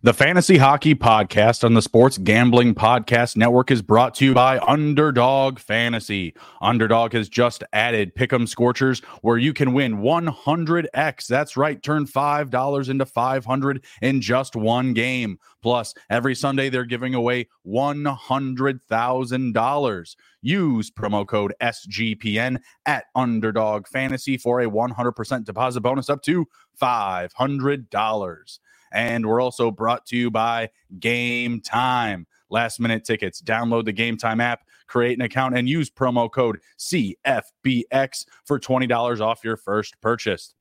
The Fantasy Hockey Podcast on the Sports Gambling Podcast Network is brought to you by Underdog Fantasy. Underdog has just added Pick'em Scorchers, where you can win 100x. That's right, turn $5 into 500 in just one game. Plus, every Sunday they're giving away $100,000. Use promo code SGPN at Underdog Fantasy for a 100% deposit bonus up to $500. And we're also brought to you by Game Time. Last minute tickets. Download the Game Time app, create an account, and use promo code CFBX for $20 off your first purchase.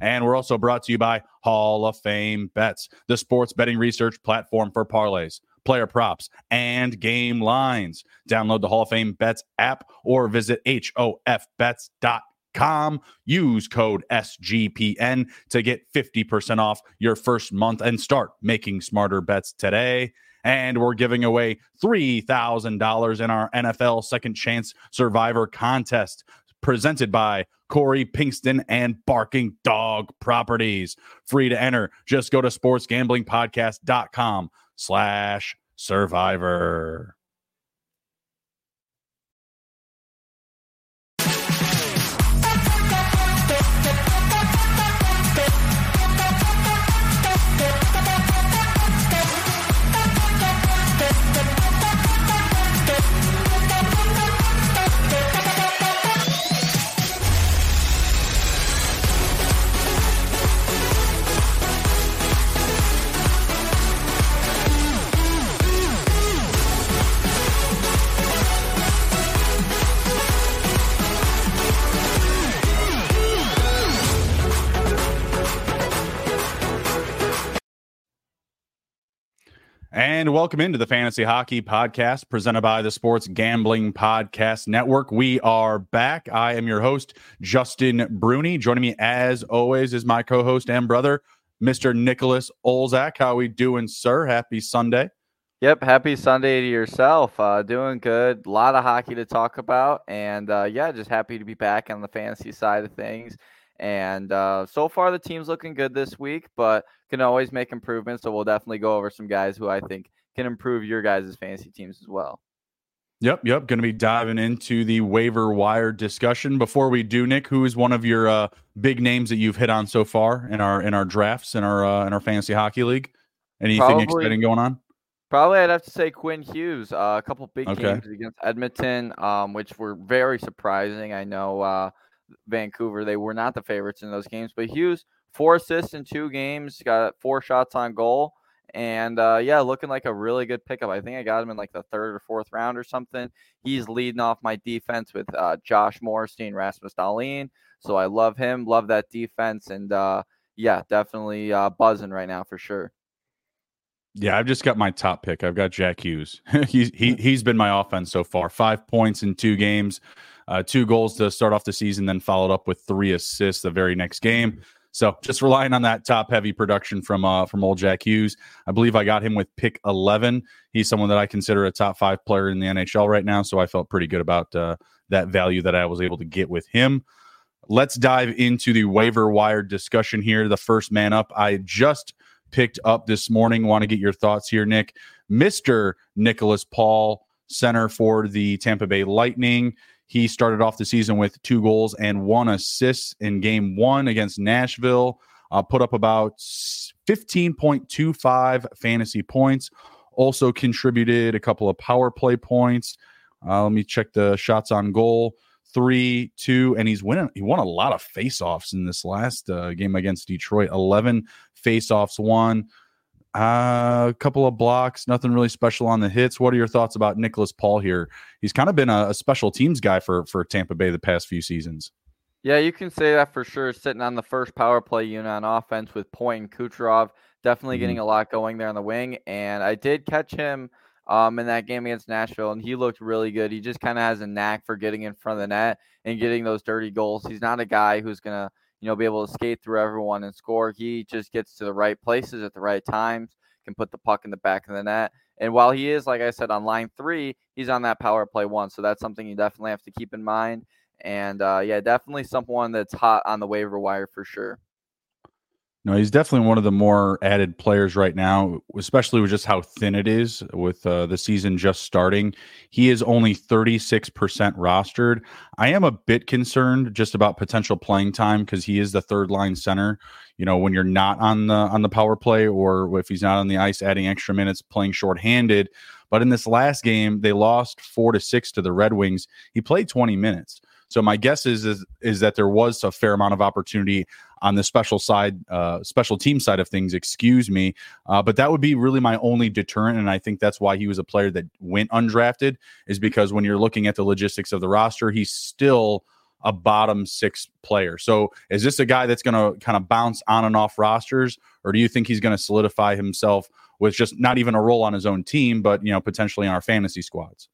And we're also brought to you by Hall of Fame Bets, the sports betting research platform for parlays, player props, and game lines. Download the Hall of Fame Bets app or visit HOFBets.com Use code SGPN to get 50% off your first month and start making smarter bets today. And we're giving away $3,000 in our NFL Second Chance Survivor contest presented by Corey Pinkston and Barking Dog Properties. Free to enter. Just go to sportsgamblingpodcast.com slash survivor. And welcome into the Fantasy Hockey Podcast presented by the Sports Gambling Podcast Network. We are back. I am your host, Justin Bruni. Joining me, as always, is my co host and brother, Mr. Nicholas Olczak. How are we doing, sir? Happy Sunday. Yep, happy Sunday to yourself. Uh, doing good. A lot of hockey to talk about. And uh, yeah, just happy to be back on the fantasy side of things. And uh, so far, the team's looking good this week, but can always make improvements. So we'll definitely go over some guys who I think can improve your guys' fantasy teams as well. Yep, yep. Going to be diving into the waiver wire discussion. Before we do, Nick, who is one of your uh, big names that you've hit on so far in our in our drafts in our uh, in our fantasy hockey league? Anything Probably. exciting going on? Probably, I'd have to say Quinn Hughes. Uh, a couple big okay. games against Edmonton, um, which were very surprising. I know uh, Vancouver; they were not the favorites in those games, but Hughes four assists in two games, got four shots on goal. And uh, yeah, looking like a really good pickup. I think I got him in like the third or fourth round or something. He's leading off my defense with uh, Josh Morrissey, Rasmus Dahlin. So I love him, love that defense, and uh, yeah, definitely uh, buzzing right now for sure. Yeah, I've just got my top pick. I've got Jack Hughes. he's he, he's been my offense so far. Five points in two games, uh, two goals to start off the season, then followed up with three assists the very next game. So just relying on that top heavy production from uh, from old Jack Hughes. I believe I got him with pick eleven. He's someone that I consider a top five player in the NHL right now. So I felt pretty good about uh, that value that I was able to get with him. Let's dive into the waiver wire discussion here. The first man up I just picked up this morning. Want to get your thoughts here, Nick? Mister Nicholas Paul, center for the Tampa Bay Lightning. He started off the season with two goals and one assist in game one against Nashville. Uh, put up about 15.25 fantasy points. Also contributed a couple of power play points. Uh, let me check the shots on goal three, two, and he's winning. He won a lot of faceoffs in this last uh, game against Detroit. 11 faceoffs won. Uh, a couple of blocks, nothing really special on the hits. What are your thoughts about Nicholas Paul here? He's kind of been a, a, special teams guy for for Tampa Bay the past few seasons. Yeah, you can say that for sure. Sitting on the first power play unit on offense with Point and Kucherov, definitely mm-hmm. getting a lot going there on the wing. And I did catch him um, in that game against Nashville, and he looked really good. He just kind of has a knack for getting in front of the net and getting those dirty goals. He's not a guy who's gonna you know, be able to skate through everyone and score. He just gets to the right places at the right times, can put the puck in the back of the net. And while he is, like I said, on line three, he's on that power play one. So that's something you definitely have to keep in mind. And uh, yeah, definitely someone that's hot on the waiver wire for sure. No, he's definitely one of the more added players right now, especially with just how thin it is with uh, the season just starting. He is only 36% rostered. I am a bit concerned just about potential playing time because he is the third line center. You know, when you're not on the on the power play or if he's not on the ice adding extra minutes playing shorthanded. But in this last game, they lost four to six to the Red Wings. He played 20 minutes. So my guess is, is is that there was a fair amount of opportunity on the special side, uh, special team side of things. Excuse me, uh, but that would be really my only deterrent, and I think that's why he was a player that went undrafted. Is because when you're looking at the logistics of the roster, he's still a bottom six player. So is this a guy that's going to kind of bounce on and off rosters, or do you think he's going to solidify himself with just not even a role on his own team, but you know potentially in our fantasy squads?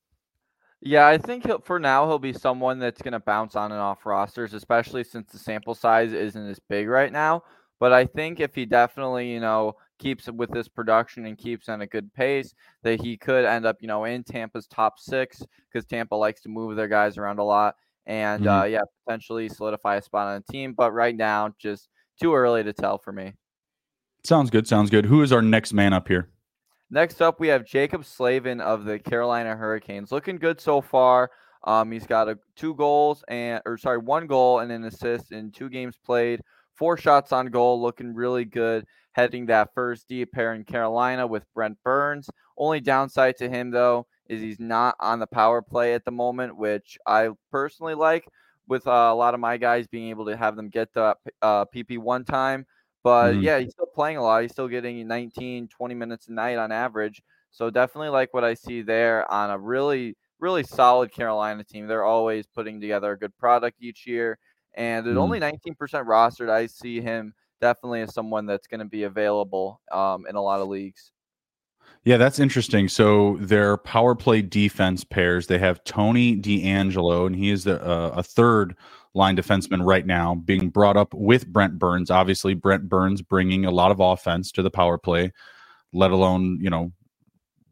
Yeah, I think he'll, for now he'll be someone that's going to bounce on and off rosters, especially since the sample size isn't as big right now. But I think if he definitely, you know, keeps with this production and keeps on a good pace, that he could end up, you know, in Tampa's top six because Tampa likes to move their guys around a lot, and mm-hmm. uh, yeah, potentially solidify a spot on the team. But right now, just too early to tell for me. Sounds good. Sounds good. Who is our next man up here? Next up, we have Jaccob Slavin of the Carolina Hurricanes. Looking good so far. Um, he's got a two goals and or sorry, one goal and an assist in two games played. Four shots on goal, looking really good. Heading that first deep pair in Carolina with Brent Burns. Only downside to him though is he's not on the power play at the moment, which I personally like. With uh, a lot of my guys being able to have them get the uh, PP one time, but mm yeah, he's still playing a lot. He's still getting 19, 20 minutes a night on average. So definitely like what I see there on a really, really solid Carolina team. They're always putting together a good product each year. And at mm only 19% rostered, I see him definitely as someone that's going to be available um, in a lot of leagues. Yeah, that's interesting. So their power play defense pairs, they have Tony DeAngelo, and he is the, uh, a third line defenseman right now, being brought up with Brent Burns. Obviously, Brent Burns bringing a lot of offense to the power play, let alone, you know,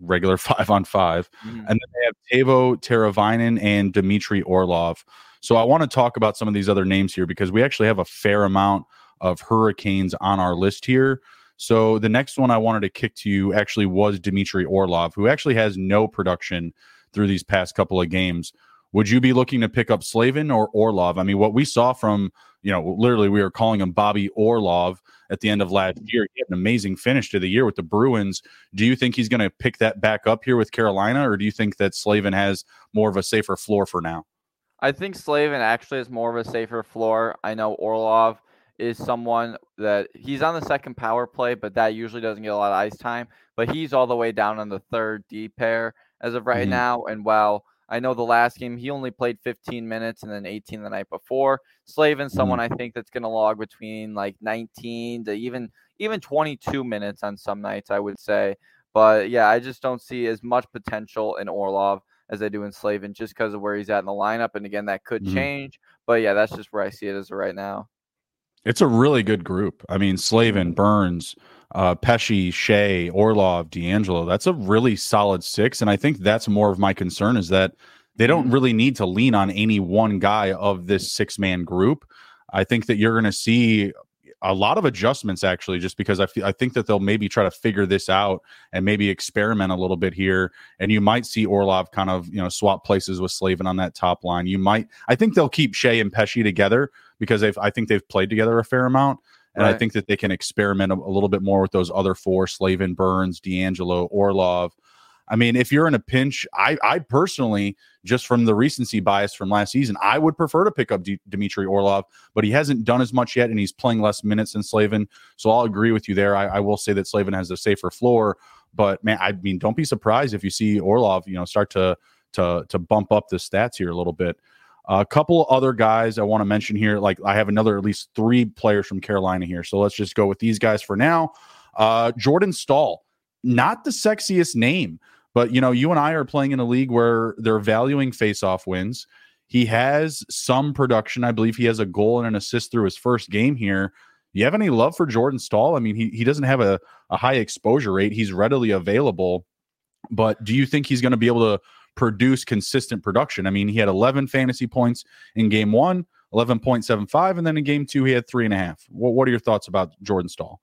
regular five on 5 mm-hmm. And then they have Teuvo Teravainen and Dmitry Orlov. So I want to talk about some of these other names here because we actually have a fair amount of Hurricanes on our list here. So the next one I wanted to kick to you actually was Dmitry Orlov, who actually has no production through these past couple of games. Would you be looking to pick up Slavin or Orlov? I mean, what we saw from, you know, literally we were calling him Bobby Orlov at the end of last year. He had an amazing finish to the year with the Bruins. Do you think he's going to pick that back up here with Carolina, or do you think that Slavin has more of a safer floor for now? I think Slavin actually has more of a safer floor. I know Orlov is someone that he's on the second power play, but that usually doesn't get a lot of ice time. But he's all the way down on the third D pair as of right mm-hmm. now. And while I know the last game he only played 15 minutes and then 18 the night before. Slavin, someone mm-hmm. I think that's going to log between like 19 to even even 22 minutes on some nights, I would say. But yeah, I just don't see as much potential in Orlov as I do in Slavin just because of where he's at in the lineup. And again, that could mm-hmm. change. But yeah, that's just where I see it as of right now. It's a really good group. I mean, Slavin, mm-hmm. Burns, uh, Pesce, Skjei, Orlov, DeAngelo. That's a really solid six, and I think that's more of my concern is that they don't mm-hmm. really need to lean on any one guy of this six man group. I think that you're going to see a lot of adjustments actually, just because I feel, I think that they'll maybe try to figure this out and maybe experiment a little bit here. And you might see Orlov kind of you know swap places with Slavin on that top line. You might I think they'll keep Skjei and Pesce together because they've I think they've played together a fair amount. And right. I think that they can experiment a, a, little bit more with those other four: Slavin, Burns, DeAngelo, Orlov. I mean, if you're in a pinch, I, I personally, just from the recency bias from last season, I would prefer to pick up D- Dmitry Orlov, but he hasn't done as much yet, and he's playing less minutes than Slavin. So I'll agree with you there. I, I will say that Slavin has a safer floor, but man, I mean, don't be surprised if you see Orlov, you know, start to to to bump up the stats here a little bit. A couple other guys I want to mention here. Like I have another at least three players from Carolina here. So let's just go with these guys for now. Uh, Jordan Staal, not the sexiest name, but you know, you and I are playing in a league where they're valuing faceoff wins. He has some production. I believe he has a goal and an assist through his first game here. Do you have any love for Jordan Staal? I mean, he, he doesn't have a, a high exposure rate. He's readily available. But do you think he's going to be able to produce consistent production. I mean, he had 11 fantasy points in game one, 11.75. And then in game two, he had three and a half. What, what are your thoughts about Jordan Staal?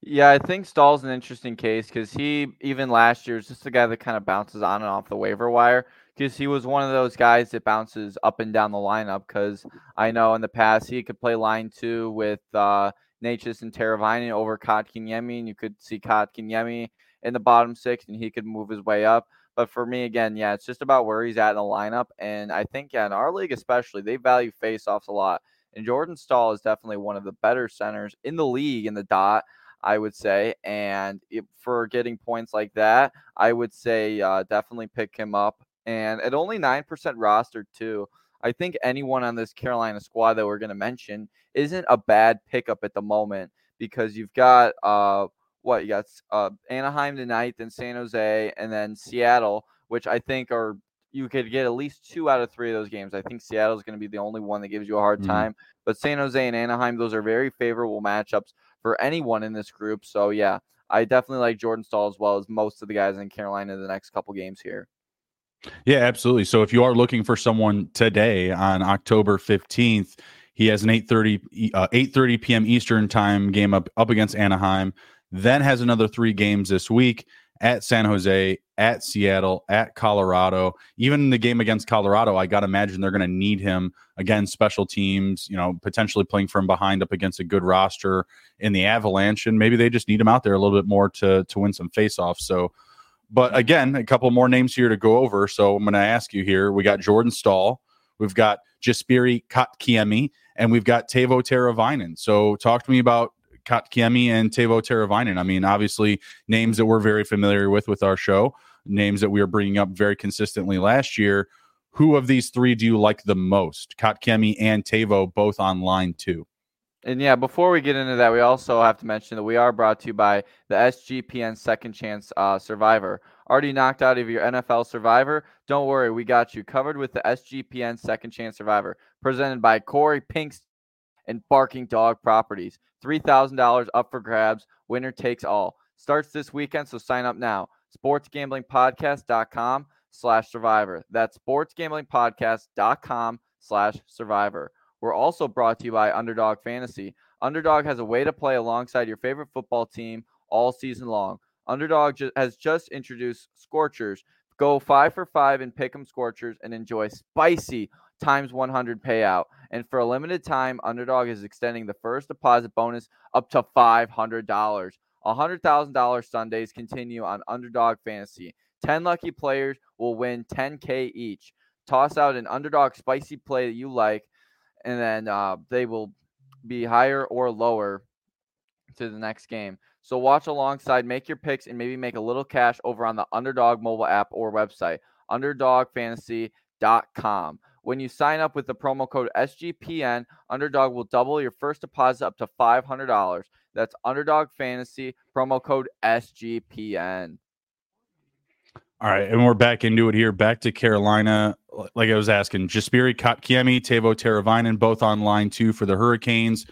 Yeah, I think Staal's an interesting case because he, even last year, is just a guy that kind of bounces on and off the waiver wire because he was one of those guys that bounces up and down the lineup. Because I know in the past he could play line two with uh, Necas and Teravainen over Kotkaniemi, and you could see Kotkaniemi in the bottom six, and he could move his way up. But for me, again, yeah, it's just about where he's at in the lineup. And I think, yeah, in our league especially, they value faceoffs a lot. And Jordan Staal is definitely one of the better centers in the league in the dot. I would say. And for getting points like that, I would say uh, definitely pick him up. And at only 9% rostered, too, I think anyone on this Carolina squad that we're going to mention isn't a bad pickup at the moment because you've got uh, what you got uh, Anaheim tonight, then San Jose, and then Seattle, which I think are you could get at least two out of three of those games. I think Seattle is going to be the only one that gives you a hard mm-hmm. time, but San Jose and Anaheim, those are very favorable matchups for anyone in this group. So yeah, I definitely like Jordan Staal as well as most of the guys in Carolina in the next couple games here. Yeah, absolutely. So if you are looking for someone today on October 15th, he has an 8:30 uh, 8:30 p.m. Eastern time game up up against Anaheim. Then has another 3 games this week at San Jose, at Seattle, at Colorado. Even the game against Colorado, I got to imagine they're going to need him again. Special teams, you know, potentially playing from behind up against a good roster in the Avalanche, and maybe they just need him out there a little bit more to to win some faceoffs. So, but again, a couple more names here to go over. So I'm going to ask you here. We got Jordan Staal, we've got Jesperi Kotkaniemi, and we've got Teuvo Teravainen. So talk to me about Kotkaniemi and Teuvo Teravainen. I mean, obviously names that we're very familiar with with our show, names that we were bringing up very consistently last year. Who of these three do you like the most? Kotkaniemi and Teuvo both on line two. And yeah, before we get into that, we also have to mention that we are brought to you by the SGPN Second Chance uh, Survivor. Already knocked out of your NFL Survivor? Don't worry, we got you covered with the SGPN Second Chance Survivor, presented by Corey Pinks and Barking Dog Properties. $3,000 up for grabs. Winner takes all. Starts this weekend, so sign up now. SportsGamblingPodcast.com slash survivor. That's SportsGamblingPodcast.com slash survivor. We're also brought to you by Underdog Fantasy. Underdog has a way to play alongside your favorite football team all season long. Underdog ju- has just introduced Scorchers. Go five for five and pick 'em Scorchers and enjoy spicy times 100 payout. And for a limited time, Underdog is extending the first deposit bonus up to $500. $100,000 Sundays continue on Underdog Fantasy. 10 lucky players will win 10K each. Toss out an Underdog spicy play that you like, and then uh, they will be higher or lower to the next game. So watch alongside, make your picks, and maybe make a little cash over on the Underdog mobile app or website, underdogfantasy.com. When you sign up with the promo code SGPN, Underdog will double your first deposit up to $500. That's Underdog Fantasy, promo code SGPN. All right, and we're back into it here. Back to Carolina. Like I was asking, Jesperi Kotkaniemi, Teuvo Teravainen, both on line two for the Hurricanes.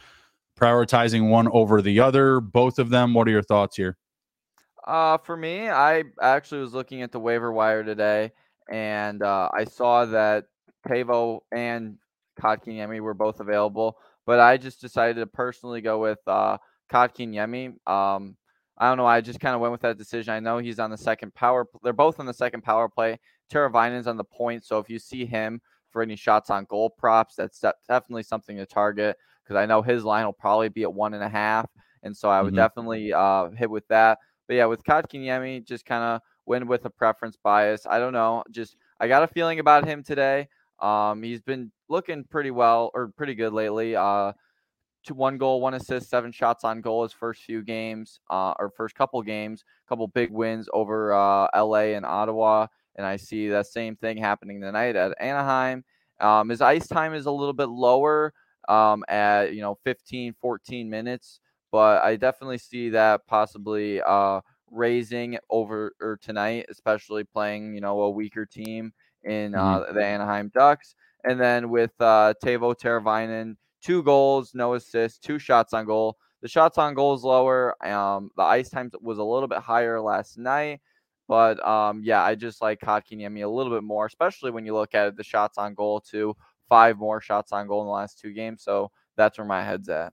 Prioritizing one over the other, both of them. What are your thoughts here? Uh, for me, I actually was looking at the waiver wire today, and uh, I saw that Teuvo and Kotkaniemi were both available, but I just decided to personally go with uh, Kotkaniemi. Um, I don't know. I just kind of went with that decision. I know he's on the second power. They're both on the second power play. Teravainen's on the point. So if you see him for any shots on goal props, that's definitely something to target because I know his line will probably be at one and a half. And so I would mm-hmm. definitely uh, hit with that. But yeah, with Kotkaniemi, just kind of went with a preference bias. I don't know. Just I got a feeling about him today. Um, he's been looking pretty well or pretty good lately. Uh, to one goal, one assist, seven shots on goal his first few games, uh, or first couple games, couple big wins over uh, LA and Ottawa. And I see that same thing happening tonight at Anaheim. Um, his ice time is a little bit lower um, at, you know, 15, 14 minutes, but I definitely see that possibly uh, raising over or tonight, especially playing, you know, a weaker team in mm-hmm. uh, the Anaheim Ducks. And then with uh, Teuvo Teravainen, two goals, no assists, two shots on goal. The shots on goal is lower. Um, the ice time was a little bit higher last night. But um, yeah, I just like Kotkaniemi a little bit more, especially when you look at the shots on goal too. five more shots on goal in the last two games. So that's where my head's at.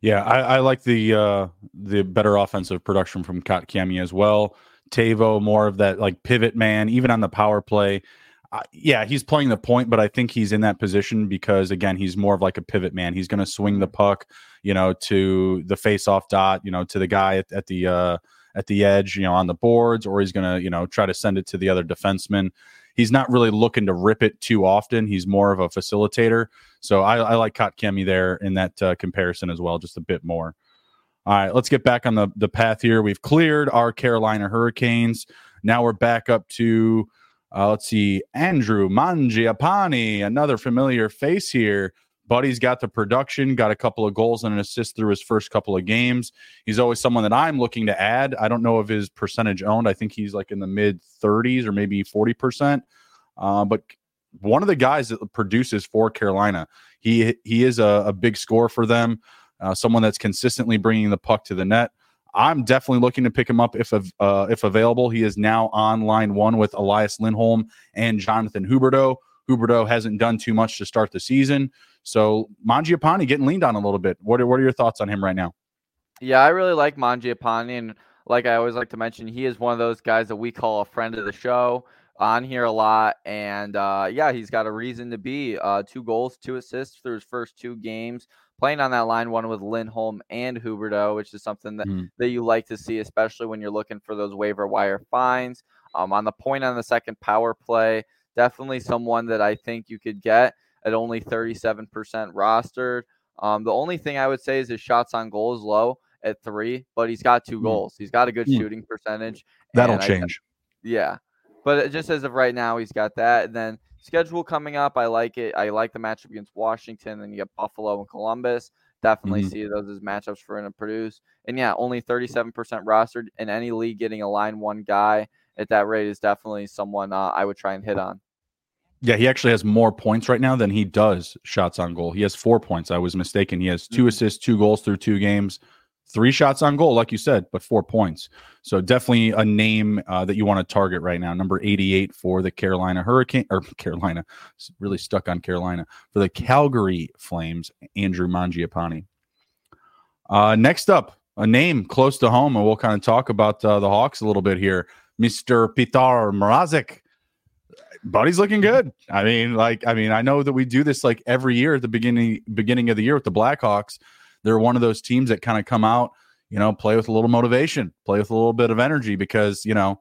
Yeah, I, I like the uh, the better offensive production from Kotkaniemi as well. Teuvo more of that like pivot man, even on the power play. Uh, yeah, he's playing the point, but I think he's in that position because again, he's more of like a pivot man. He's going to swing the puck, you know, to the face-off dot, you know, to the guy at, at the uh, at the edge, you know, on the boards, or he's going to, you know, try to send it to the other defenseman. He's not really looking to rip it too often. He's more of a facilitator. So I, I like Kotkaniemi there in that uh, comparison as well, just a bit more. All right, let's get back on the, the path here. We've cleared our Carolina Hurricanes. Now we're back up to, uh, let's see, Andrew Mangiapane, another familiar face here. Buddy's got the production, got a couple of goals and an assist through his first couple of games. He's always someone that I'm looking to add. I don't know of his percentage owned. I think he's like in the mid 30s or maybe 40%. Uh, but one of the guys that produces for Carolina, he he is a, a big score for them uh, someone that's consistently bringing the puck to the net. I'm definitely looking to pick him up if uh, if available. He is now on line one with Elias Lindholm and Jonathan Huberdeau. Huberdeau hasn't done too much to start the season, so Mangiapane getting leaned on a little bit. What are, what are your thoughts on him right now? Yeah, I really like Mangiapane, and like I always like to mention, he is one of those guys that we call a friend of the show on here a lot. And uh, yeah, he's got a reason to be. Uh, two goals, two assists through his first two games playing on that line one with Lindholm and Huberdeau, which is something that, mm. that you like to see, especially when you're looking for those waiver wire finds. Um, on the point on the second power play, definitely someone that I think you could get at only 37% rostered. Um, the only thing I would say is his shots on goal is low at three, but he's got two mm. goals. He's got a good mm. shooting percentage. That'll change. I, yeah. But just as of right now, he's got that. And then schedule coming up. I like it. I like the matchup against Washington. Then you get Buffalo and Columbus. Definitely mm-hmm. see those as matchups for him to produce. And yeah, only 37% rostered in any league. Getting a line one guy at that rate is definitely someone uh, I would try and hit on. Yeah, he actually has more points right now than he does shots on goal. He has four points. I was mistaken. He has 2 mm-hmm. assists, two goals through two games three shots on goal, like you said, but four points. So definitely a name uh, that you want to target right now. Number 88 for the Carolina Hurricane or Carolina, really stuck on Carolina for the Calgary Flames, Andrew Mangiapane. Uh, next up, a name close to home, and we'll kind of talk about uh, the Hawks a little bit here. Mr. Petr Mrazek. Buddy's looking good. I mean, like, I mean, I know that we do this like every year at the beginning beginning of the year with the Blackhawks they're one of those teams that kind of come out, you know, play with a little motivation, play with a little bit of energy because, you know,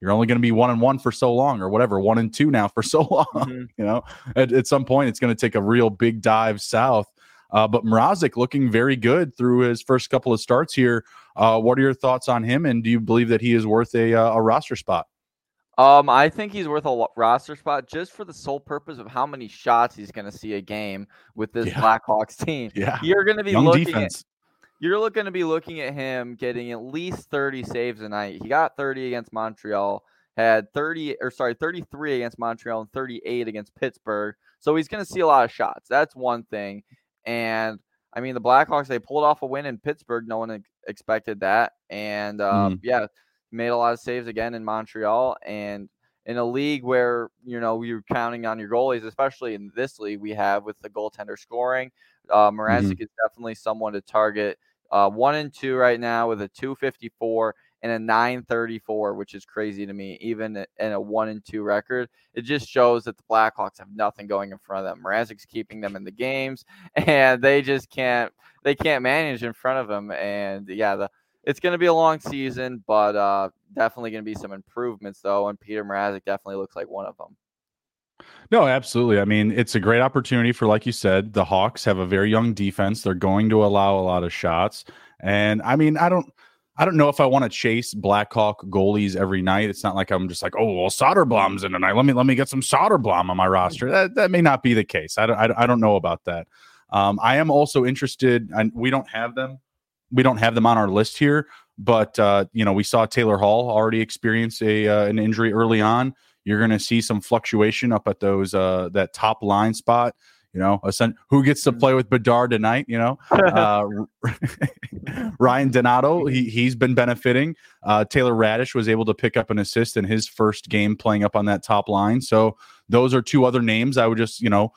you're only going to be one and one for so long or whatever, one and two now for so long. Mm-hmm. You know, at, at, some point, it's going to take a real big dive south. Uh, but Mrazek looking very good through his first couple of starts here. Uh, what are your thoughts on him? And do you believe that he is worth a, uh, a roster spot? Um, I think he's worth a roster spot just for the sole purpose of how many shots he's going to see a game with this yeah. Blackhawks team. Yeah, you're going to be Young looking defense. at you're looking to be looking at him getting at least 30 saves a night. He got 30 against Montreal, had 30 or sorry 33 against Montreal and 38 against Pittsburgh. So he's going to see a lot of shots. That's one thing. And I mean, the Blackhawks they pulled off a win in Pittsburgh. No one expected that. And um, mm. yeah, made a lot of saves again in Montreal and in a league where you know you're counting on your goalies, especially in this league we have with the goaltender scoring. Uh, Mrazek mm-hmm. is definitely someone to target. Uh, one and two right now with a 254 and a 934, which is crazy to me, even in a one and two record. It just shows that the Blackhawks have nothing going in front of them. Mrazek's keeping them in the games, and they just can't they can't manage in front of them. And yeah, the it's going to be a long season, but uh, definitely going to be some improvements though. And Peter Mrazek definitely looks like one of them. No, absolutely. I mean, it's a great opportunity for, like you said, the Hawks have a very young defense. They're going to allow a lot of shots, and I mean, I don't. I don't know if I want to chase Blackhawk goalies every night. It's not like I'm just like, oh, well, Soderblom's in tonight. Let me let me get some Soderblom on my roster. That that may not be the case. I don't I, don't know about that. Um, I am also interested, and we don't have them we don't have them on our list here, but uh, you know we saw Taylor Hall already experience a uh, an injury early on. You're going to see some fluctuation up at those uh, that top line spot. You know, who gets to play with Bedard tonight? You know, uh, Ryan Donato, he he's been benefiting. Uh, Taylor Raddysh was able to pick up an assist in his first game playing up on that top line. So those are two other names I would just you know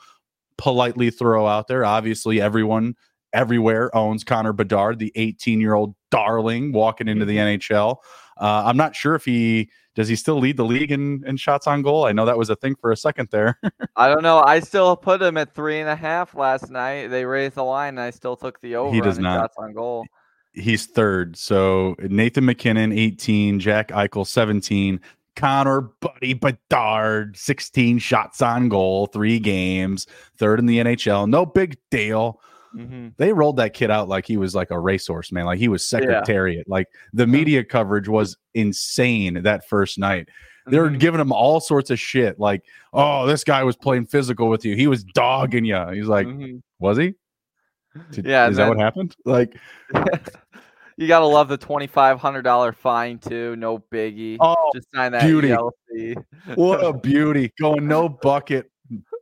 politely throw out there. Obviously, everyone everywhere owns Connor Bedard, the 18 year old darling walking into the mm-hmm. NHL. Uh, I'm not sure if he does he still lead the league in, in shots on goal. I know that was a thing for a second there. I don't know. I still put him at three and a half last night. They raised the line, and I still took the over. He does not shots on goal. He's third. So Nathan MacKinnon 18, Jack Eichel 17, Connor Buddy Bedard, 16 shots on goal, three games, third in the NHL. No big deal. Mm-hmm. They rolled that kid out like he was like a racehorse, man. Like he was secretariat. Yeah. Like the media coverage was insane that first night. They were mm-hmm. giving him all sorts of shit. Like, oh, this guy was playing physical with you. He was dogging you. He's like, mm-hmm. was he? Did, yeah. Is then, that what happened? Like, you gotta love the twenty five hundred dollar fine too. No biggie. Oh, just sign that beauty. ELC. what a beauty. Going no bucket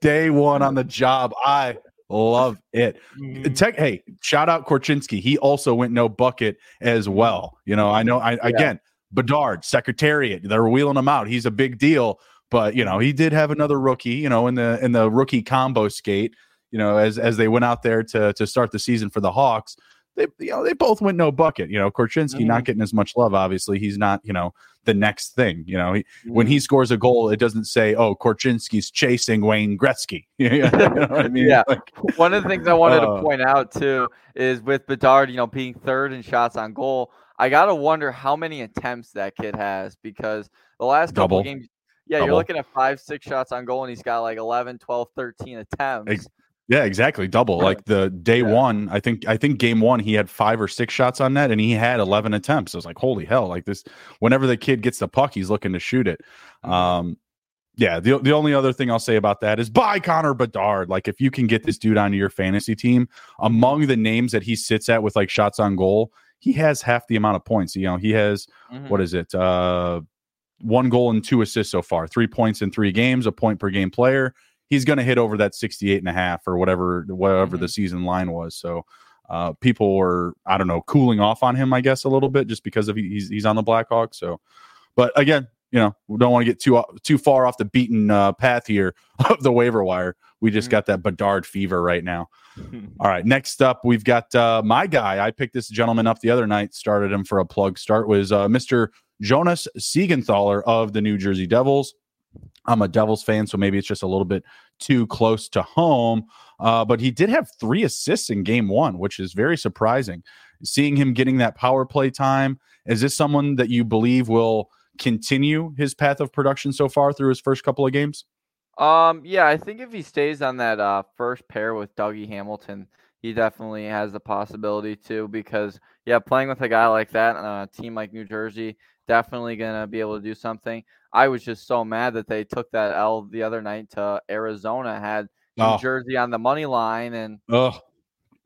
day one on the job. I Love it. Mm-hmm. Tech, hey, shout out Korchinski. He also went no bucket as well. You know, I know. I yeah. again, Bedard, Secretariat. They're wheeling him out. He's a big deal. But you know, he did have another rookie. You know, in the in the rookie combo skate. You know, as as they went out there to to start the season for the Hawks, they you know they both went no bucket. You know, Korchinski mm-hmm. not getting as much love. Obviously, he's not you know the next thing. You know, he, mm-hmm. when he mm-hmm. scores a goal, it doesn't say, "Oh, Korchinski's chasing Wayne Gretzky." you know I mean? yeah. Like, One of the things I wanted uh, to point out too is with Bedard, you know, being third in shots on goal. I gotta wonder how many attempts that kid has because the last couple games, yeah, double. you're looking at five, six shots on goal, and he's got like 11, 12, 13 attempts. Yeah, exactly. Double. Like the day yeah. one, I think I think game one he had five or six shots on net and he had eleven attempts. I was like, holy hell, like this whenever the kid gets the puck, he's looking to shoot it. Mm-hmm. Um yeah, the the only other thing I'll say about that is buy Connor Bedard. Like if you can get this dude onto your fantasy team, among the names that he sits at with like shots on goal, he has half the amount of points. You know, he has mm-hmm. what is it? Uh one goal and two assists so far, three points in three games, a point per game player he's going to hit over that 68 and a half or whatever whatever mm-hmm. the season line was. So uh, people were i don't know cooling off on him i guess a little bit just because of he's, he's on the blackhawks. So but again you know we don't want to get too too far off the beaten uh, path here of the waiver wire. We just mm-hmm. got that bedard fever right now. All right next up we've got uh, my guy. I picked this gentleman up the other night started him for a plug. Start was uh, mr jonas siegenthaler of the new jersey devils I'm a Devils fan, so maybe it's just a little bit too close to home. Uh, but he did have three assists in game one, which is very surprising. Seeing him getting that power play time, is this someone that you believe will continue his path of production so far through his first couple of games? Um, yeah, I think if he stays on that uh, first pair with Dougie Hamilton, he definitely has the possibility to because yeah, playing with a guy like that on a team like New Jersey, definitely gonna be able to do something. I was just so mad that they took that L the other night to Arizona, had New oh. Jersey on the money line, and oh.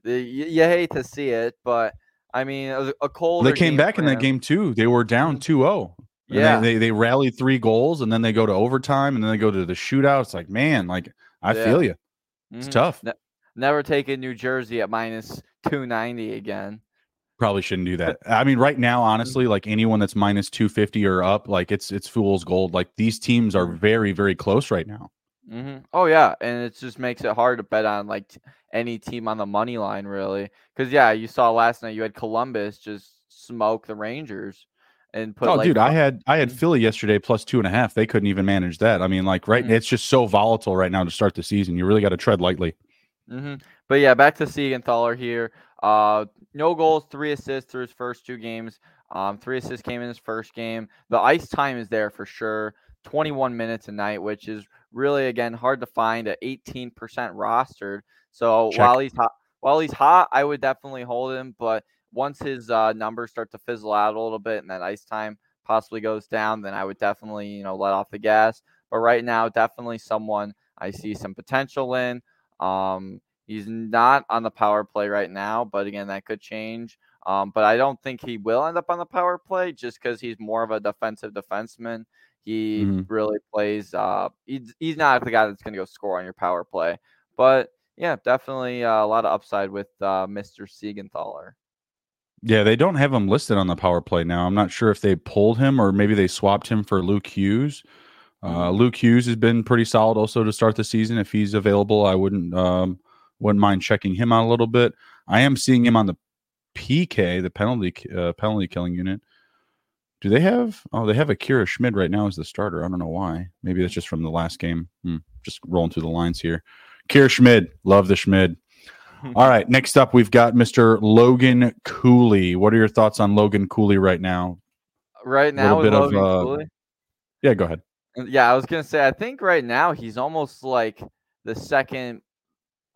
you, you, hate to see it, but I mean, a, a cold. They came back in that game too. They were down 2 0. Yeah. They, they, they, rallied three goals and then they go to overtime and then they go to the shootout. It's like, man, like, I yeah. feel you. It's mm-hmm. tough. Ne- never taking New Jersey at minus 290 again probably shouldn't do that. I mean, right now, honestly, like anyone that's minus two fifty or up, like it's it's fool's gold. Like these teams are very very close right now. Mm-hmm. Oh yeah, and it just makes it hard to bet on like any team on the money line, really. Because yeah, you saw last night you had Columbus just smoke the Rangers and put. Oh, like, dude, I had I had mm-hmm. Philly yesterday plus two and a half. They couldn't even manage that. I mean, like right, mm-hmm. it's just so volatile right now to start the season. You really got to tread lightly. Mm-hmm. But yeah, back to Siegenthaler here. Uh, no goals, three assists through his first two games. Um, three assists came in his first game. The ice time is there for sure. 21 minutes a night, which is really again hard to find at 18% rostered. So Check. while he's hot, while he's hot, I would definitely hold him. But once his uh, numbers start to fizzle out a little bit and that ice time possibly goes down, then I would definitely you know let off the gas. But right now, definitely someone I see some potential in. Um, He's not on the power play right now, but again, that could change. Um, but I don't think he will end up on the power play just because he's more of a defensive defenseman. He mm-hmm. really plays. Uh, he's, he's not the guy that's going to go score on your power play. But yeah, definitely uh, a lot of upside with uh, Mr. Siegenthaler. Yeah, they don't have him listed on the power play now. I'm not sure if they pulled him or maybe they swapped him for Luke Hughes. Uh, mm-hmm. Luke Hughes has been pretty solid also to start the season. If he's available, I wouldn't um, wouldn't mind checking him out a little bit. I am seeing him on the PK, the penalty uh, penalty killing unit. Do they have? Oh, they have Akira Schmid right now as the starter. I don't know why. Maybe that's just from the last game. Hmm. Just rolling through the lines here. Akira Schmid, love the Schmid. All right, next up we've got Mr. Logan Cooley. What are your thoughts on Logan Cooley right now? Right now, a bit Logan of, uh, Cooley. Yeah, go ahead. Yeah, I was gonna say I think right now he's almost like the second,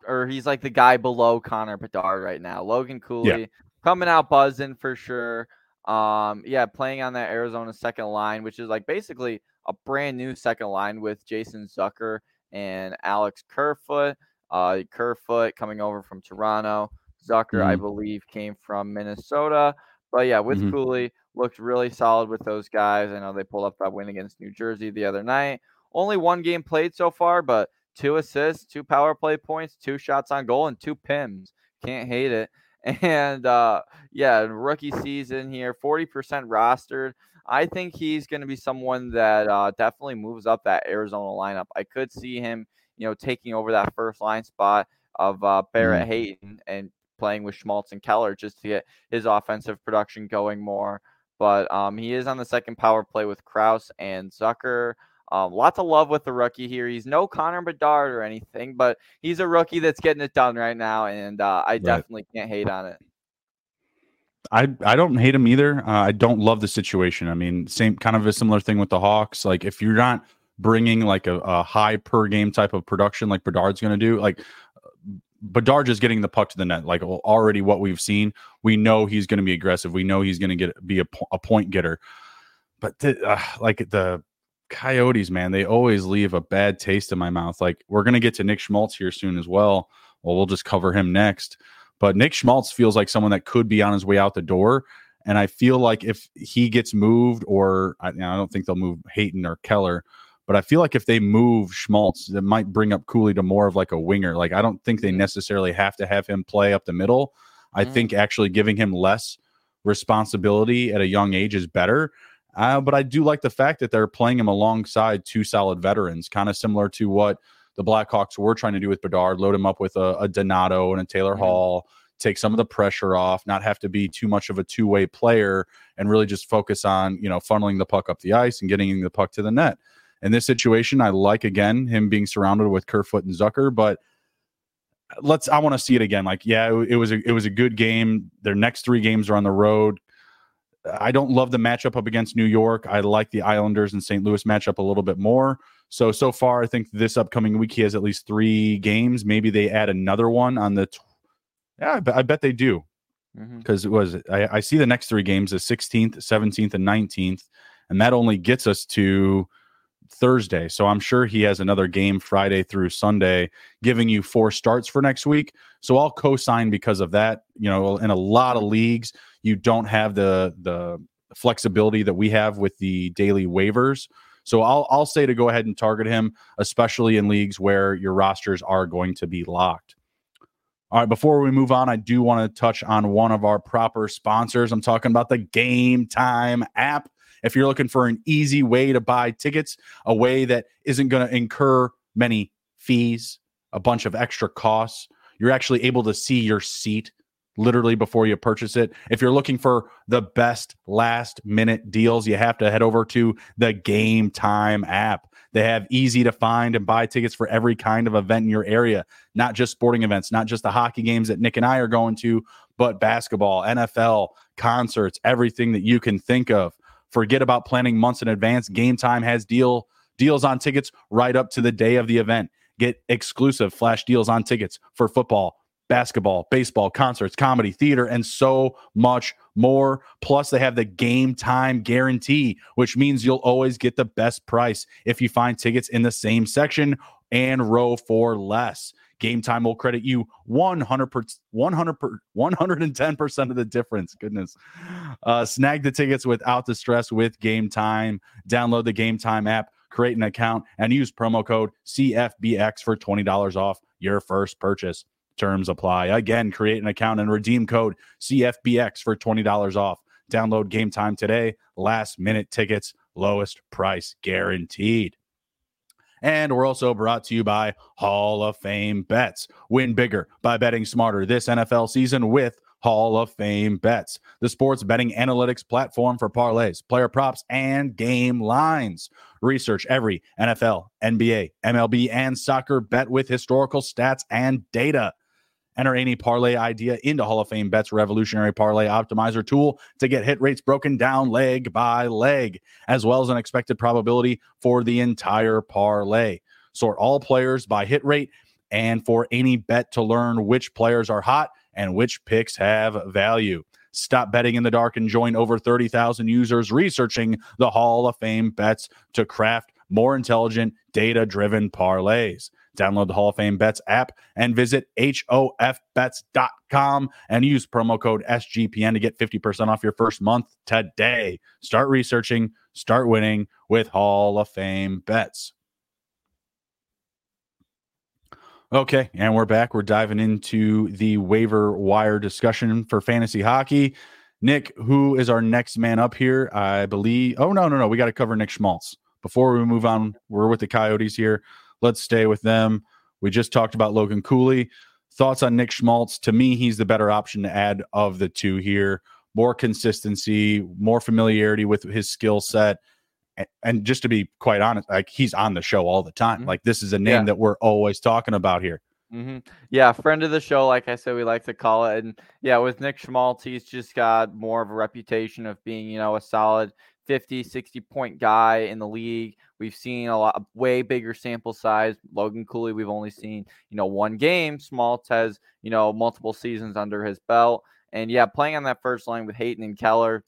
or he's like the guy below Connor Bedard right now. Logan Cooley yeah. coming out buzzing for sure. Um, yeah, playing on that Arizona second line, which is like basically a brand new second line with Jason Zucker and Alex Kerfoot. Uh, Kerfoot coming over from Toronto. Zucker, mm-hmm. I believe, came from Minnesota. But yeah, with mm-hmm. Cooley, looked really solid with those guys. I know they pulled up that win against New Jersey the other night. Only one game played so far, but two assists, two power play points, two shots on goal, and two pims. Can't hate it. And uh, yeah, rookie season here, 40% rostered. I think he's going to be someone that uh, definitely moves up that Arizona lineup. I could see him, you know, taking over that first line spot of uh, Barrett mm-hmm. Hayton and playing with Schmaltz and Keller just to get his offensive production going more. But um, he is on the second power play with Crouse and Zucker. Um, lots of love with the rookie here. He's no Connor Bedard or anything, but he's a rookie that's getting it done right now, and uh, I right. definitely can't hate on it. I I don't hate him either. Uh, I don't love the situation. I mean, same kind of a similar thing with the Hawks. Like if you're not bringing like a, a high per game type of production like Bedard's going to do, like Bedard just getting the puck to the net, like already what we've seen, we know he's going to be aggressive. We know he's going to get be a, a point getter. But uh, like the Coyotes, man, they always leave a bad taste in my mouth. Like we're going to get to Nick Schmaltz here soon as well. Well, we'll just cover him next. But Nick Schmaltz feels like someone that could be on his way out the door. And I feel like if he gets moved, or I, I don't think they'll move Hayton or Keller, but I feel like if they move Schmaltz, that might bring up Cooley to more of like a winger. Like I don't think they mm. necessarily have to have him play up the middle. I mm. think actually giving him less responsibility at a young age is better. Uh, but I do like the fact that they're playing him alongside two solid veterans, kind of similar to what the Blackhawks were trying to do with Bedard, load him up with a, a Donato and a Taylor mm-hmm. Hall, take some of the pressure off, not have to be too much of a two way player, and really just focus on you know funneling the puck up the ice and getting the puck to the net. In this situation, I like again him being surrounded with Kerfoot and Zucker, but let's I want to see it again. Like, yeah, it, it was a it was a good game. Their next three games are on the road. I don't love the matchup up against New York. I like the Islanders and St. Louis matchup a little bit more. So so far, I think this upcoming week he has at least three games. Maybe they add another one on the. Tw- yeah, I bet, I bet they do because mm-hmm. it was I, I see the next three games the 16th, 17th, and 19th, and that only gets us to Thursday. So I'm sure he has another game Friday through Sunday, giving you four starts for next week. So I'll co-sign because of that. You know, in a lot of leagues, you don't have the the flexibility that we have with the daily waivers. So I'll I'll say to go ahead and target him, especially in leagues where your rosters are going to be locked. All right, before we move on, I do want to touch on one of our proper sponsors. I'm talking about the Game Time app. If you're looking for an easy way to buy tickets, a way that isn't going to incur many fees, a bunch of extra costs, you're actually able to see your seat literally before you purchase it. If you're looking for the best last minute deals, you have to head over to the Game Time app. They have easy to find and buy tickets for every kind of event in your area, not just sporting events, not just the hockey games that Nick and I are going to, but basketball, NFL, concerts, everything that you can think of. Forget about planning months in advance. Game Time has deal deals on tickets right up to the day of the event. Get exclusive flash deals on tickets for football, basketball, baseball, concerts, comedy, theater, and so much more. Plus, they have the game time guarantee, which means you'll always get the best price if you find tickets in the same section and row for less. Game time will credit you 100 per, 100 per, 110% of the difference. Goodness. Uh, snag the tickets without the stress with Game Time. Download the Game Time app, create an account, and use promo code CFBX for $20 off your first purchase. Terms apply. Again, create an account and redeem code CFBX for $20 off. Download game time today. Last minute tickets, lowest price guaranteed. And we're also brought to you by Hall of Fame Bets. Win bigger by betting smarter this NFL season with Hall of Fame Bets, the sports betting analytics platform for parlays, player props, and game lines. Research every NFL, NBA, MLB, and soccer bet with historical stats and data. Enter any parlay idea into Hall of Fame Bets Revolutionary Parlay Optimizer tool to get hit rates broken down leg by leg, as well as an expected probability for the entire parlay. Sort all players by hit rate and for any bet to learn which players are hot and which picks have value. Stop betting in the dark and join over 30,000 users researching the Hall of Fame bets to craft more intelligent, data driven parlays. Download the Hall of Fame Bets app and visit HOFBets.com and use promo code SGPN to get 50% off your first month today. Start researching, start winning with Hall of Fame Bets. Okay, and we're back. We're diving into the waiver wire discussion for fantasy hockey. Nick, who is our next man up here? I believe. Oh, no, no, no. We got to cover Nick Schmaltz. Before we move on, we're with the Coyotes here. Let's stay with them. We just talked about Logan Cooley. Thoughts on Nick Schmaltz? To me, he's the better option to add of the two here. More consistency, more familiarity with his skill set. And just to be quite honest, like he's on the show all the time. Mm-hmm. Like this is a name yeah. that we're always talking about here. Mm-hmm. Yeah, friend of the show, like I said, we like to call it. And yeah, with Nick Schmaltz, he's just got more of a reputation of being, you know, a solid 50, 60 point guy in the league. We've seen a lot way bigger sample size. Logan Cooley, we've only seen, you know, one game. Schmaltz has, you know, multiple seasons under his belt. And yeah, playing on that first line with Hayton and Keller.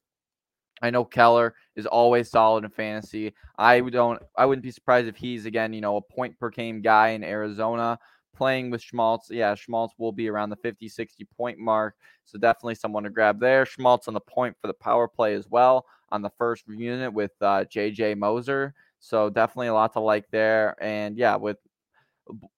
I know Keller is always solid in fantasy. I don't I wouldn't be surprised if he's again, you know, a point per game guy in Arizona playing with Schmaltz. Yeah, Schmaltz will be around the 50, 60 point mark. So definitely someone to grab there. Schmaltz on the point for the power play as well on the first unit with uh, JJ Moser. So definitely a lot to like there. And yeah, with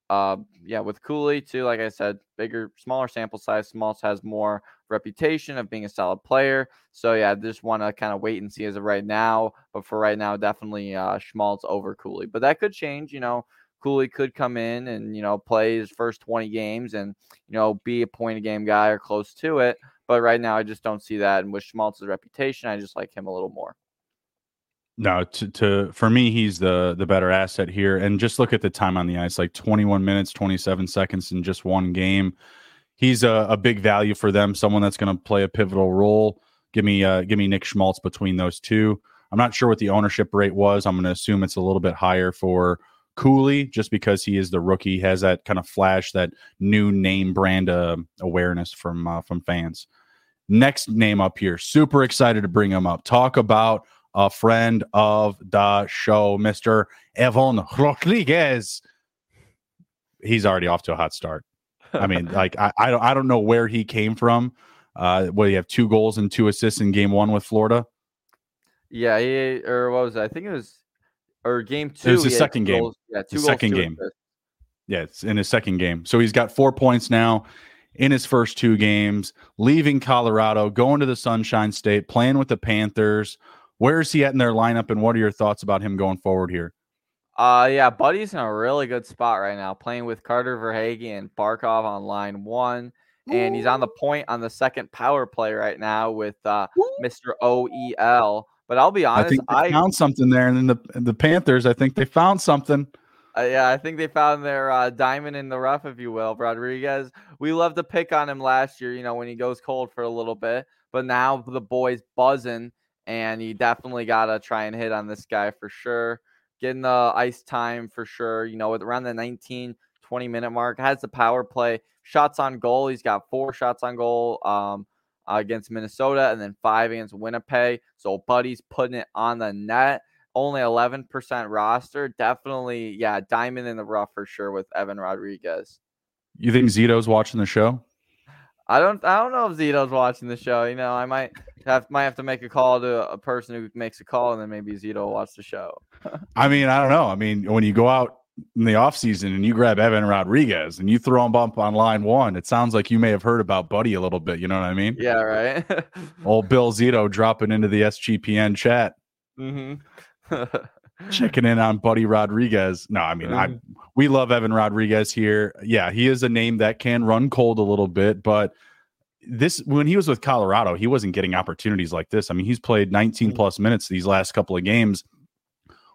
uh, yeah, with Cooley too, like I said, bigger, smaller sample size. Schmaltz has more reputation of being a solid player. So yeah, I just want to kind of wait and see as of right now. But for right now, definitely uh, Schmaltz over Cooley. But that could change. You know, Cooley could come in and you know play his first 20 games and you know be a point a game guy or close to it. But right now, I just don't see that. And with Schmaltz's reputation, I just like him a little more. No, to, to for me, he's the the better asset here. And just look at the time on the ice, like 21 minutes, 27 seconds in just one game. He's a, a big value for them. Someone that's going to play a pivotal role. Give me uh, give me Nick Schmaltz between those two. I'm not sure what the ownership rate was. I'm going to assume it's a little bit higher for Cooley, just because he is the rookie, has that kind of flash, that new name brand uh, awareness from uh, from fans. Next name up here. Super excited to bring him up. Talk about a friend of the show, Mr. Evan Rodrigues. He's already off to a hot start. I mean, like I, I don't I don't know where he came from. Uh well, you have two goals and two assists in game one with Florida. Yeah, he or what was it? I think it was or game two. It was the second game. Goals. Yeah, two second game. Yeah, it's in his second game. So he's got four points now in his first two games, leaving Colorado, going to the Sunshine State, playing with the Panthers. Where is he at in their lineup, and what are your thoughts about him going forward here? Uh, yeah, Buddy's in a really good spot right now, playing with Carter Verhaeghe and Barkov on line one, and he's on the point on the second power play right now with uh, Mr. OEL. But I'll be honest, I think I found something there, and then the the Panthers, I think they found something. Uh, yeah, I think they found their uh, diamond in the rough, if you will. Rodrigues. we love to pick on him last year, you know, when he goes cold for a little bit. But now the boy's buzzing, and you definitely got to try and hit on this guy for sure. Getting the ice time for sure, you know, with around the 19, 20 minute mark. Has the power play, shots on goal. He's got four shots on goal um, against Minnesota and then five against Winnipeg. So Buddy's putting it on the net only 11% roster. Definitely, yeah, diamond in the rough for sure with Evan Rodrigues. You think Zito's watching the show? I don't I don't know if Zito's watching the show. You know, I might have might have to make a call to a person who makes a call and then maybe Zito will watch the show. I mean, I don't know. I mean, when you go out in the offseason and you grab Evan Rodrigues and you throw him up on line one, it sounds like you may have heard about Buddy a little bit. You know what I mean? Yeah, right. Old Bill Zito dropping into the SGPN chat. mm-hmm. checking in on Buddy Rodrigues. No, I mean. I we love Evan Rodrigues here. Yeah, he is a name that can run cold a little bit, but this when he was with Colorado, he wasn't getting opportunities like this. I mean, he's played 19 mm-hmm. plus minutes these last couple of games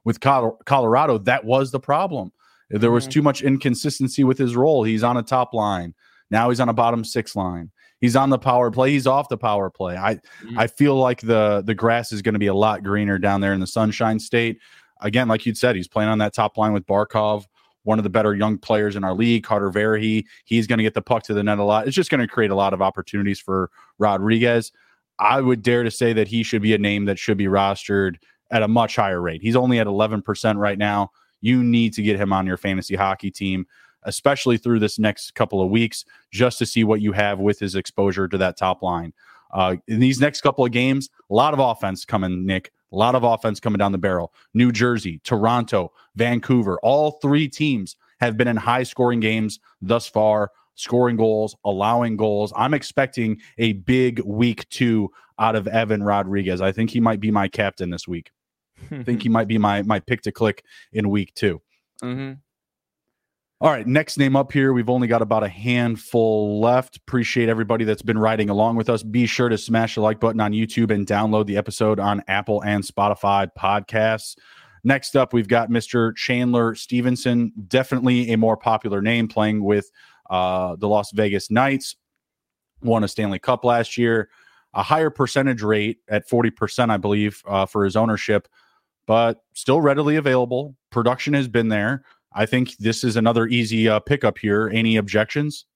with Colorado. That was the problem. There was mm-hmm. too much inconsistency with his role. He's on a top line. Now he's on a bottom six line. He's on the power play. He's off the power play. I mm-hmm. I feel like the the grass is going to be a lot greener down there in the Sunshine State again, like you'd said, he's playing on that top line with Barkov, one of the better young players in our league. Carter Verhaeghe. he's going to get the puck to the net a lot. It's just going to create a lot of opportunities for Rodrigues. I would dare to say that he should be a name that should be rostered at a much higher rate. He's only at 11% right now. You need to get him on your fantasy hockey team, especially through this next couple of weeks, just to see what you have with his exposure to that top line. Uh, in these next couple of games, a lot of offense coming, Nick. A lot of offense coming down the barrel. New Jersey, Toronto, Vancouver, all three teams have been in high scoring games thus far, scoring goals, allowing goals. I'm expecting a big week two out of Evan Rodrigues. I think he might be my captain this week. I think he might be my my pick to click in week 2 mm-hmm. All right, next name up here. We've only got about a handful left. Appreciate everybody that's been riding along with us. Be sure to smash the like button on YouTube and download the episode on Apple and Spotify podcasts. Next up, we've got Mr. Chandler Stephenson, definitely a more popular name playing with uh, the Las Vegas Knights. Won a Stanley Cup last year, a higher percentage rate at 40%, I believe, uh, for his ownership, but still readily available. Production has been there. I think this is another easy uh, pickup here. Any objections?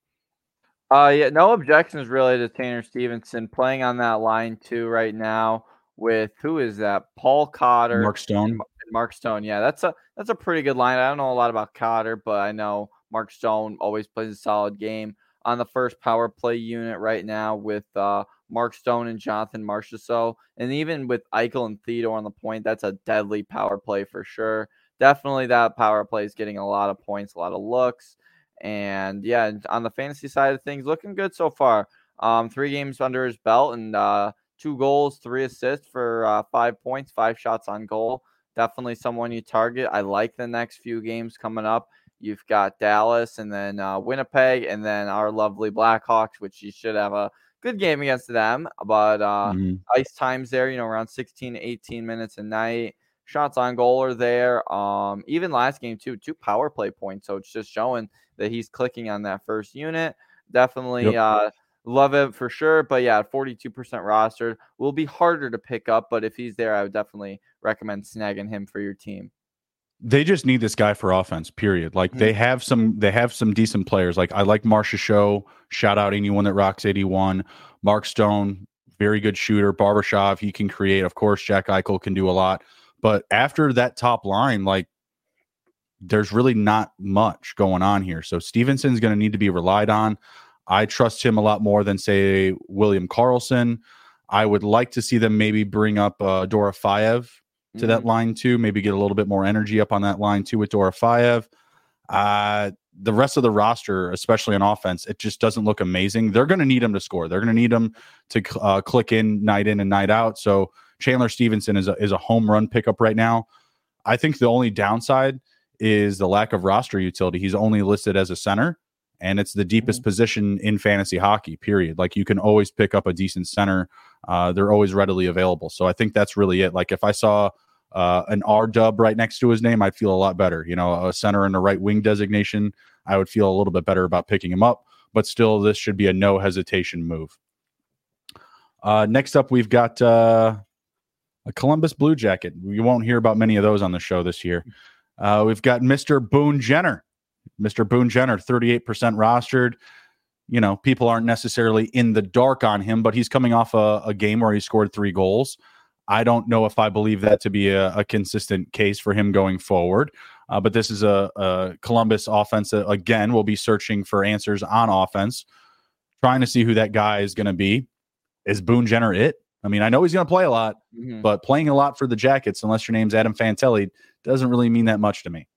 Uh, yeah, no objections really to Tanner Stephenson playing on that line too right now with who is that? Paul Cotter, Mark Stone, Mark Stone. Yeah, that's a that's a pretty good line. I don't know a lot about Cotter, but I know Mark Stone always plays a solid game on the first power play unit right now with uh, Mark Stone and Jonathan Marchessault. And even with Eichel and Theodore on the point, that's a deadly power play for sure definitely that power play is getting a lot of points, a lot of looks. And yeah, on the fantasy side of things, looking good so far. Um, three games under his belt and uh, two goals, three assists for uh, five points, five shots on goal. Definitely someone you target. I like the next few games coming up. You've got Dallas and then uh, Winnipeg and then our lovely Blackhawks, which you should have a good game against them. But uh, mm-hmm. ice times there, you know, around 16, 18 minutes a night shots on goal are there. Um, even last game too, two power play points. So it's just showing that he's clicking on that first unit. Definitely yep. uh, love it for sure. But yeah, 42% rostered will be harder to pick up. But if he's there, I would definitely recommend snagging him for your team. They just need this guy for offense. Period. Like mm-hmm. they have some, they have some decent players. Like I like Marchessault Shout out anyone that rocks 81. Mark Stone, very good shooter. Barbashev, he can create. Of course, Jack Eichel can do a lot. But after that top line, like there's really not much going on here. So Stephenson's going to need to be relied on. I trust him a lot more than say William Karlsson. I would like to see them maybe bring up uh, Dorofeyev to mm-hmm. that line too. Maybe get a little bit more energy up on that line too with Dorofeyev. Uh, the rest of the roster, especially on offense, it just doesn't look amazing. They're going to need him to score. They're going to need him to uh, click in night in and night out. So Chandler Stephenson is a, is a home run pickup right now. I think the only downside is the lack of roster utility. He's only listed as a center, and it's the deepest mm-hmm. position in fantasy hockey, period. Like you can always pick up a decent center, uh, they're always readily available. So I think that's really it. Like if I saw uh, an R dub right next to his name, I'd feel a lot better. You know, a center and a right wing designation, I would feel a little bit better about picking him up. But still, this should be a no hesitation move. Uh, next up, we've got uh, a Columbus Blue Jacket. You won't hear about many of those on the show this year. Uh, we've got Mr. Boone Jenner. Mr. Boone Jenner, 38% rostered. You know, people aren't necessarily in the dark on him, but he's coming off a, a game where he scored three goals. I don't know if I believe that to be a, a consistent case for him going forward. Uh, but this is a, a Columbus offense that, again, will be searching for answers on offense, trying to see who that guy is going to be. Is Boone Jenner it? I mean, I know he's going to play a lot, mm-hmm. but playing a lot for the Jackets, unless your name's Adam Fantilli, doesn't really mean that much to me.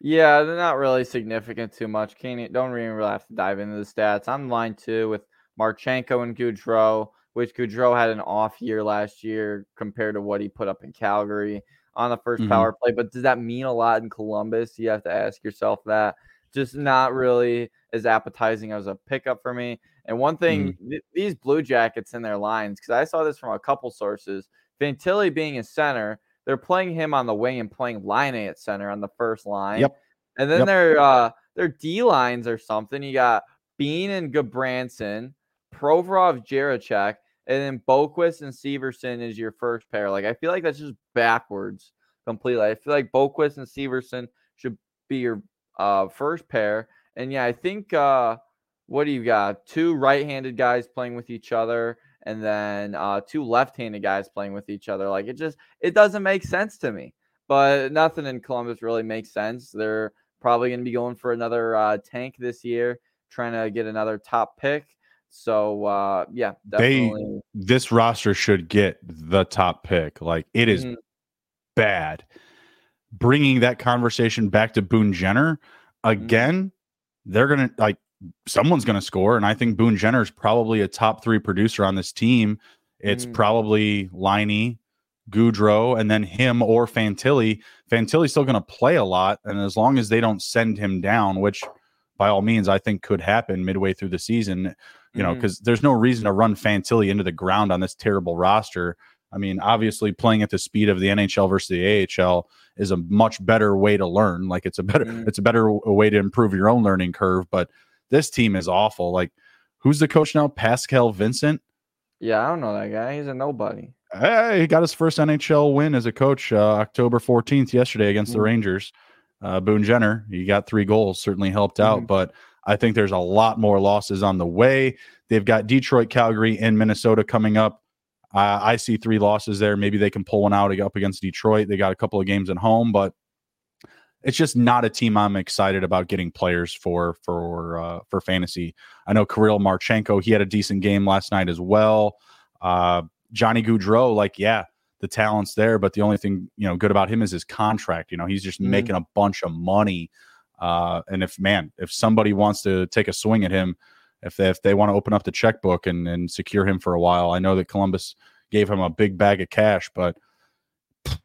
Yeah, they're not really significant too much. Can't don't even really have to dive into the stats. I'm line two with Marchenko and Gaudreau, which Gaudreau had an off year last year compared to what he put up in Calgary on the 1st mm-hmm. power play. But does that mean a lot in Columbus? You have to ask yourself that. Just not really as appetizing as a pickup for me. And one thing, mm-hmm. th- these Blue Jackets in their lines, because I saw this from a couple sources. Fantilli being a center, they're playing him on the wing and playing Laine at center on the first line. Yep. And then yep. their uh their D lines or something. You got Bean and Gudbranson, Provorov, Jiricek, and then Boqvist and Severson is your first pair. Like I feel like that's just backwards completely. I feel like Boqvist and Severson should be your uh, first pair. And yeah, I think uh, what do you got? Two right-handed guys playing with each other, and then uh, two left-handed guys playing with each other. Like it just it doesn't make sense to me. But nothing in Columbus really makes sense. They're probably going to be going for another uh, tank this year, trying to get another top pick. So uh, yeah, definitely. They, this roster should get the top pick. Like it is mm-hmm. bad. Bringing that conversation back to Boone Jenner mm-hmm. again, mm-hmm. they're gonna like someone's gonna score, and I think Boone Jenner is probably a top three producer on this team. It's mm-hmm. probably Laine, Gaudreau, and then him or Fantilli. Fantilli's still gonna play a lot, and as long as they don't send him down, which by all means I think could happen midway through the season you know, because mm-hmm. there's no reason to run Fantilli into the ground on this terrible roster. I mean, obviously, playing at the speed of the NHL versus the AHL is a much better way to learn. Like it's a better, mm-hmm. it's a better way to improve your own learning curve. But this team is awful. Like, who's the coach now? Pascal Vincent. Yeah, I don't know that guy. He's a nobody. Hey, he got his first NHL win as a coach uh, October 14th yesterday against mm-hmm. the Rangers. Uh, Boone Jenner, he got three goals, certainly helped out. Mm-hmm. But I think there's a lot more losses on the way. They've got Detroit, Calgary, and Minnesota coming up. Uh, I see three losses there. Maybe they can pull one out up against Detroit. They got a couple of games at home, but it's just not a team I'm excited about getting players for for uh, for fantasy. I know Kirill Marchenko. He had a decent game last night as well. Uh, Johnny Gaudreau, like yeah, the talent's there, but the only thing you know good about him is his contract. You know, he's just mm-hmm. making a bunch of money. Uh, and if man, if somebody wants to take a swing at him, if they, if they want to open up the checkbook and, and secure him for a while, I know that Columbus gave him a big bag of cash, but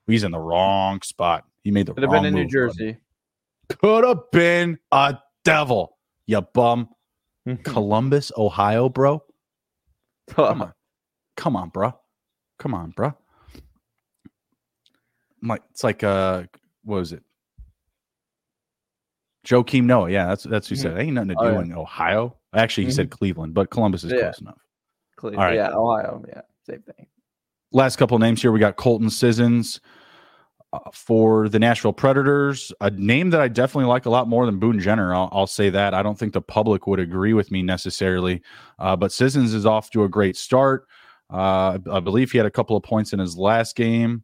he's in the wrong spot. He made the could have been in New Jersey. Could have been a devil, you bum. Columbus, Ohio, bro. Come on, come on, bro. Come on, bro. Like it's like uh, what was it? Joakim Noah. Yeah, that's that's who he said. Mm-hmm. Ain't nothing to oh, do oh, yeah. in Ohio. Actually, he mm-hmm. said Cleveland, but Columbus is yeah. close enough. Cle- All right. Yeah, Ohio. Yeah, same thing. Last couple names here. We got Colton Sissons uh, for the Nashville Predators. A name that I definitely like a lot more than Boone Jenner. I'll, I'll say that. I don't think the public would agree with me necessarily, uh, but Sissons is off to a great start. Uh, I believe he had a couple of points in his last game.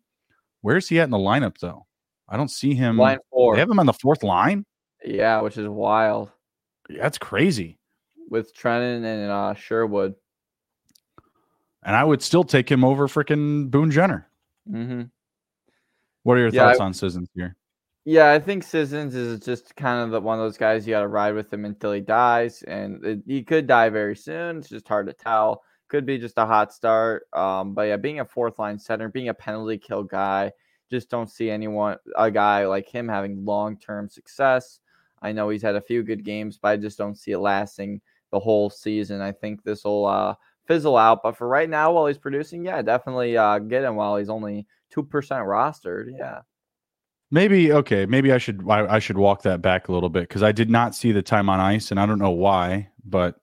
Where's he at in the lineup, though? I don't see him. Line four. They have him on the fourth line. Yeah, which is wild. That's crazy. With Trenin and uh, Sherwood. And I would still take him over freaking Boone Jenner. Mm-hmm. What are your yeah, thoughts I, on Sissons here? Yeah, I think Sissons is just kind of the, one of those guys you got to ride with him until he dies, and it, he could die very soon. It's just hard to tell. Could be just a hot start. Um, but yeah, being a fourth line center, being a penalty kill guy, just don't see anyone a guy like him having long term success. I know he's had a few good games, but I just don't see it lasting the whole season. I think this will uh, fizzle out. But for right now, while he's producing, yeah, definitely uh, get him while he's only two percent rostered. Yeah. Maybe okay. Maybe I should I, I should walk that back a little bit because I did not see the time on ice, and I don't know why. But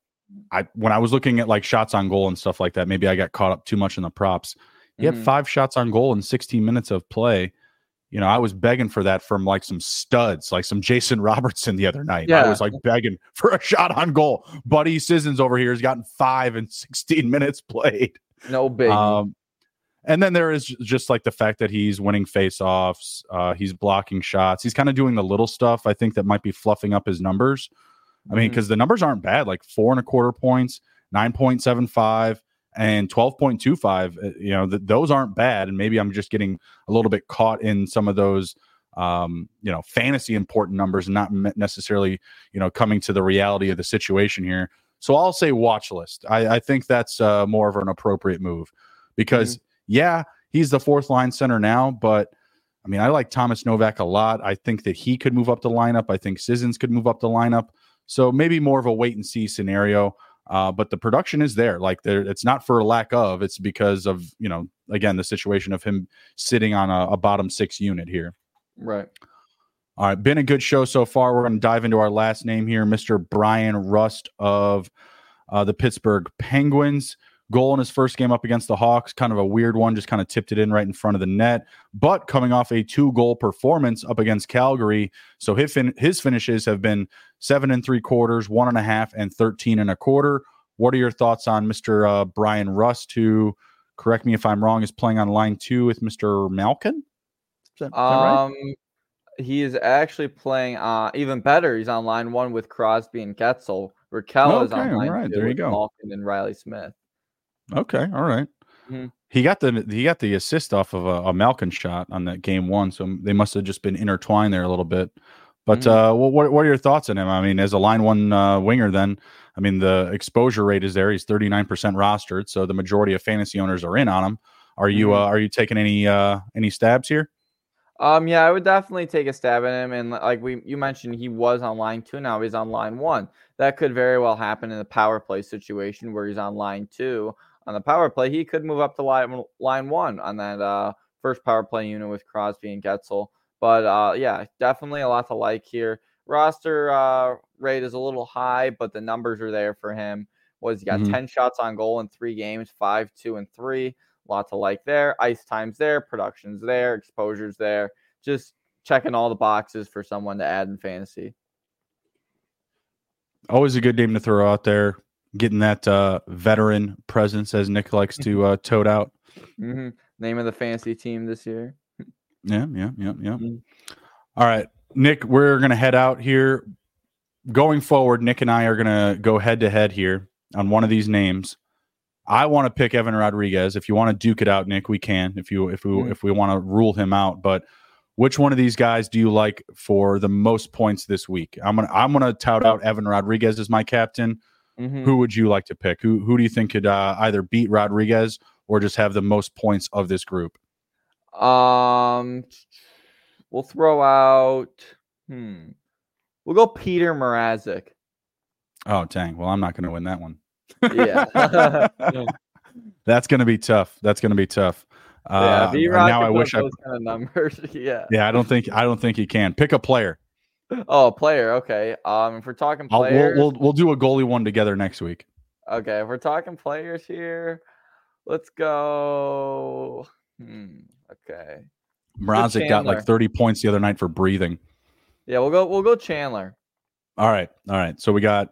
I when I was looking at like shots on goal and stuff like that, maybe I got caught up too much in the props. He mm-hmm. had five shots on goal in 16 minutes of play you know, I was begging for that from like some studs, like some Jason Robertson the other night. Yeah. I was like begging for a shot on goal. Buddy Sissons over here has gotten five and 16 minutes played. No big. Um, and then there is just like the fact that he's winning faceoffs, uh, he's blocking shots, he's kind of doing the little stuff. I think that might be fluffing up his numbers. I mean, because mm-hmm. the numbers aren't bad, like four and a quarter points, 9.75, and 12.25 uh, you know th- those aren't bad and maybe i'm just getting a little bit caught in some of those um, you know, fantasy important numbers and not necessarily, you know, coming to the reality of the situation here. So I'll say watch list. I, I think that's uh, more of an appropriate move because, mm-hmm. yeah, he's the fourth line center now, but I mean, I like Thomas Novak a lot. I think that he could move up the lineup. I think Sissons could move up the lineup. So maybe more of a wait and see scenario. Uh, but the production is there. Like there, it's not for lack of. It's because of you know again the situation of him sitting on a, a bottom six unit here. Right. All right, been a good show so far. We're going to dive into our last name here, Mr. Bryan Rust of uh, the Pittsburgh Penguins. Goal in his first game up against the Hawks, kind of a weird one, just kind of tipped it in right in front of the net. But coming off a two goal performance up against Calgary, so his, fin- his finishes have been seven and three quarters, one and a half, and 13 and a quarter. What are your thoughts on Mr. Uh, Bryan Rust, who, correct me if I'm wrong, is playing on line two with Mr. Malkin? Is that, is um, right? he is actually playing uh, even better. He's on line one with Crosby and Guentzel. Rakell okay, is on line right, two there you go. Malkin and Reilly Smith. Okay, all right. mm-hmm. He got the he got the assist off of a, a, Malkin shot on that game one, so they must have just been intertwined there a little bit. But mm-hmm. uh, what what are your thoughts on him? I mean, as a line one uh, winger, then I mean the exposure rate is there. He's thirty nine percent rostered, so the majority of fantasy owners are in on him. Are you mm-hmm. uh, are you taking any uh, any stabs here? Um, yeah, I would definitely take a stab at him. And like we you mentioned, he was on line two. Now he's on line one. That could very well happen in a power play situation where he's on line two on the power play, he could move up to line, line one on that uh, first power play unit with Crosby and Guentzel. But uh, yeah, definitely a lot to like here. Roster uh, rate is a little high, but the numbers are there for him. Was he got mm-hmm. 10 shots on goal in three games, five, two, and three. A lot to like there. Ice time's there, production's there, exposure's there. Just checking all the boxes for someone to add in fantasy. Always a good name to throw out there getting that uh, veteran presence, as Nick likes to uh, tote out. Mm-hmm. Name of the fancy team this year. Yeah, yeah, yeah, yeah. Mm-hmm. All right, Nick, we're gonna head out here. Going forward, Nick and I are gonna go head to head here on one of these names. I want to pick Evan Rodrigues. If you want to duke it out, Nick, we can. If you if we mm-hmm. if we want to rule him out, but which one of these guys do you like for the most points this week? I'm gonna I'm gonna tout out Evan Rodrigues as my captain. Mm-hmm. Who would you like to pick? Who who do you think could uh, either beat Rodrigues or just have the most points of this group? Um, we'll throw out. Hmm, we'll go Petr Mrazek. Oh dang! Well, I'm not going to win that one. yeah. That's going to be tough. That's going to be tough. Uh, yeah, now I wish I kind of numbers. yeah. Yeah, I don't think I don't think he can. Pick a player. Oh, player. Okay. Um, if we're talking players, we'll, we'll we'll do a goalie one together next week. Okay, if we're talking players here, let's go. Hmm. Okay. Mrazek got like 30 points the other night for breathing. Yeah, we'll go. We'll go Chandler. All right. All right. So we got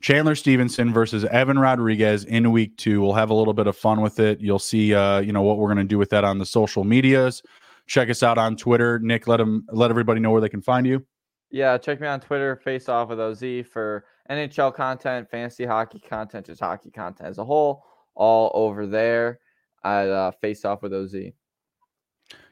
Chandler Stephenson versus Evan Rodrigues in week two. We'll have a little bit of fun with it. You'll see, uh, you know, what we're going to do with that on the social medias. Check us out on Twitter. Nick, let them let everybody know where they can find you. Yeah, check me on Twitter, face off with OZ for NHL content, fantasy hockey content, just hockey content as a whole, all over there at uh, face off with OZ.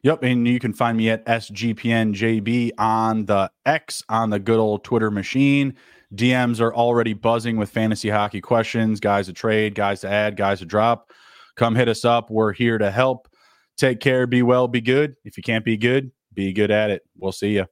Yep, and you can find me at SGPNJB on the X on the good old Twitter machine. DMs are already buzzing with fantasy hockey questions, guys to trade, guys to add, guys to drop. Come hit us up. We're here to help. Take care, be well, be good. If you can't be good, be good at it. We'll see you.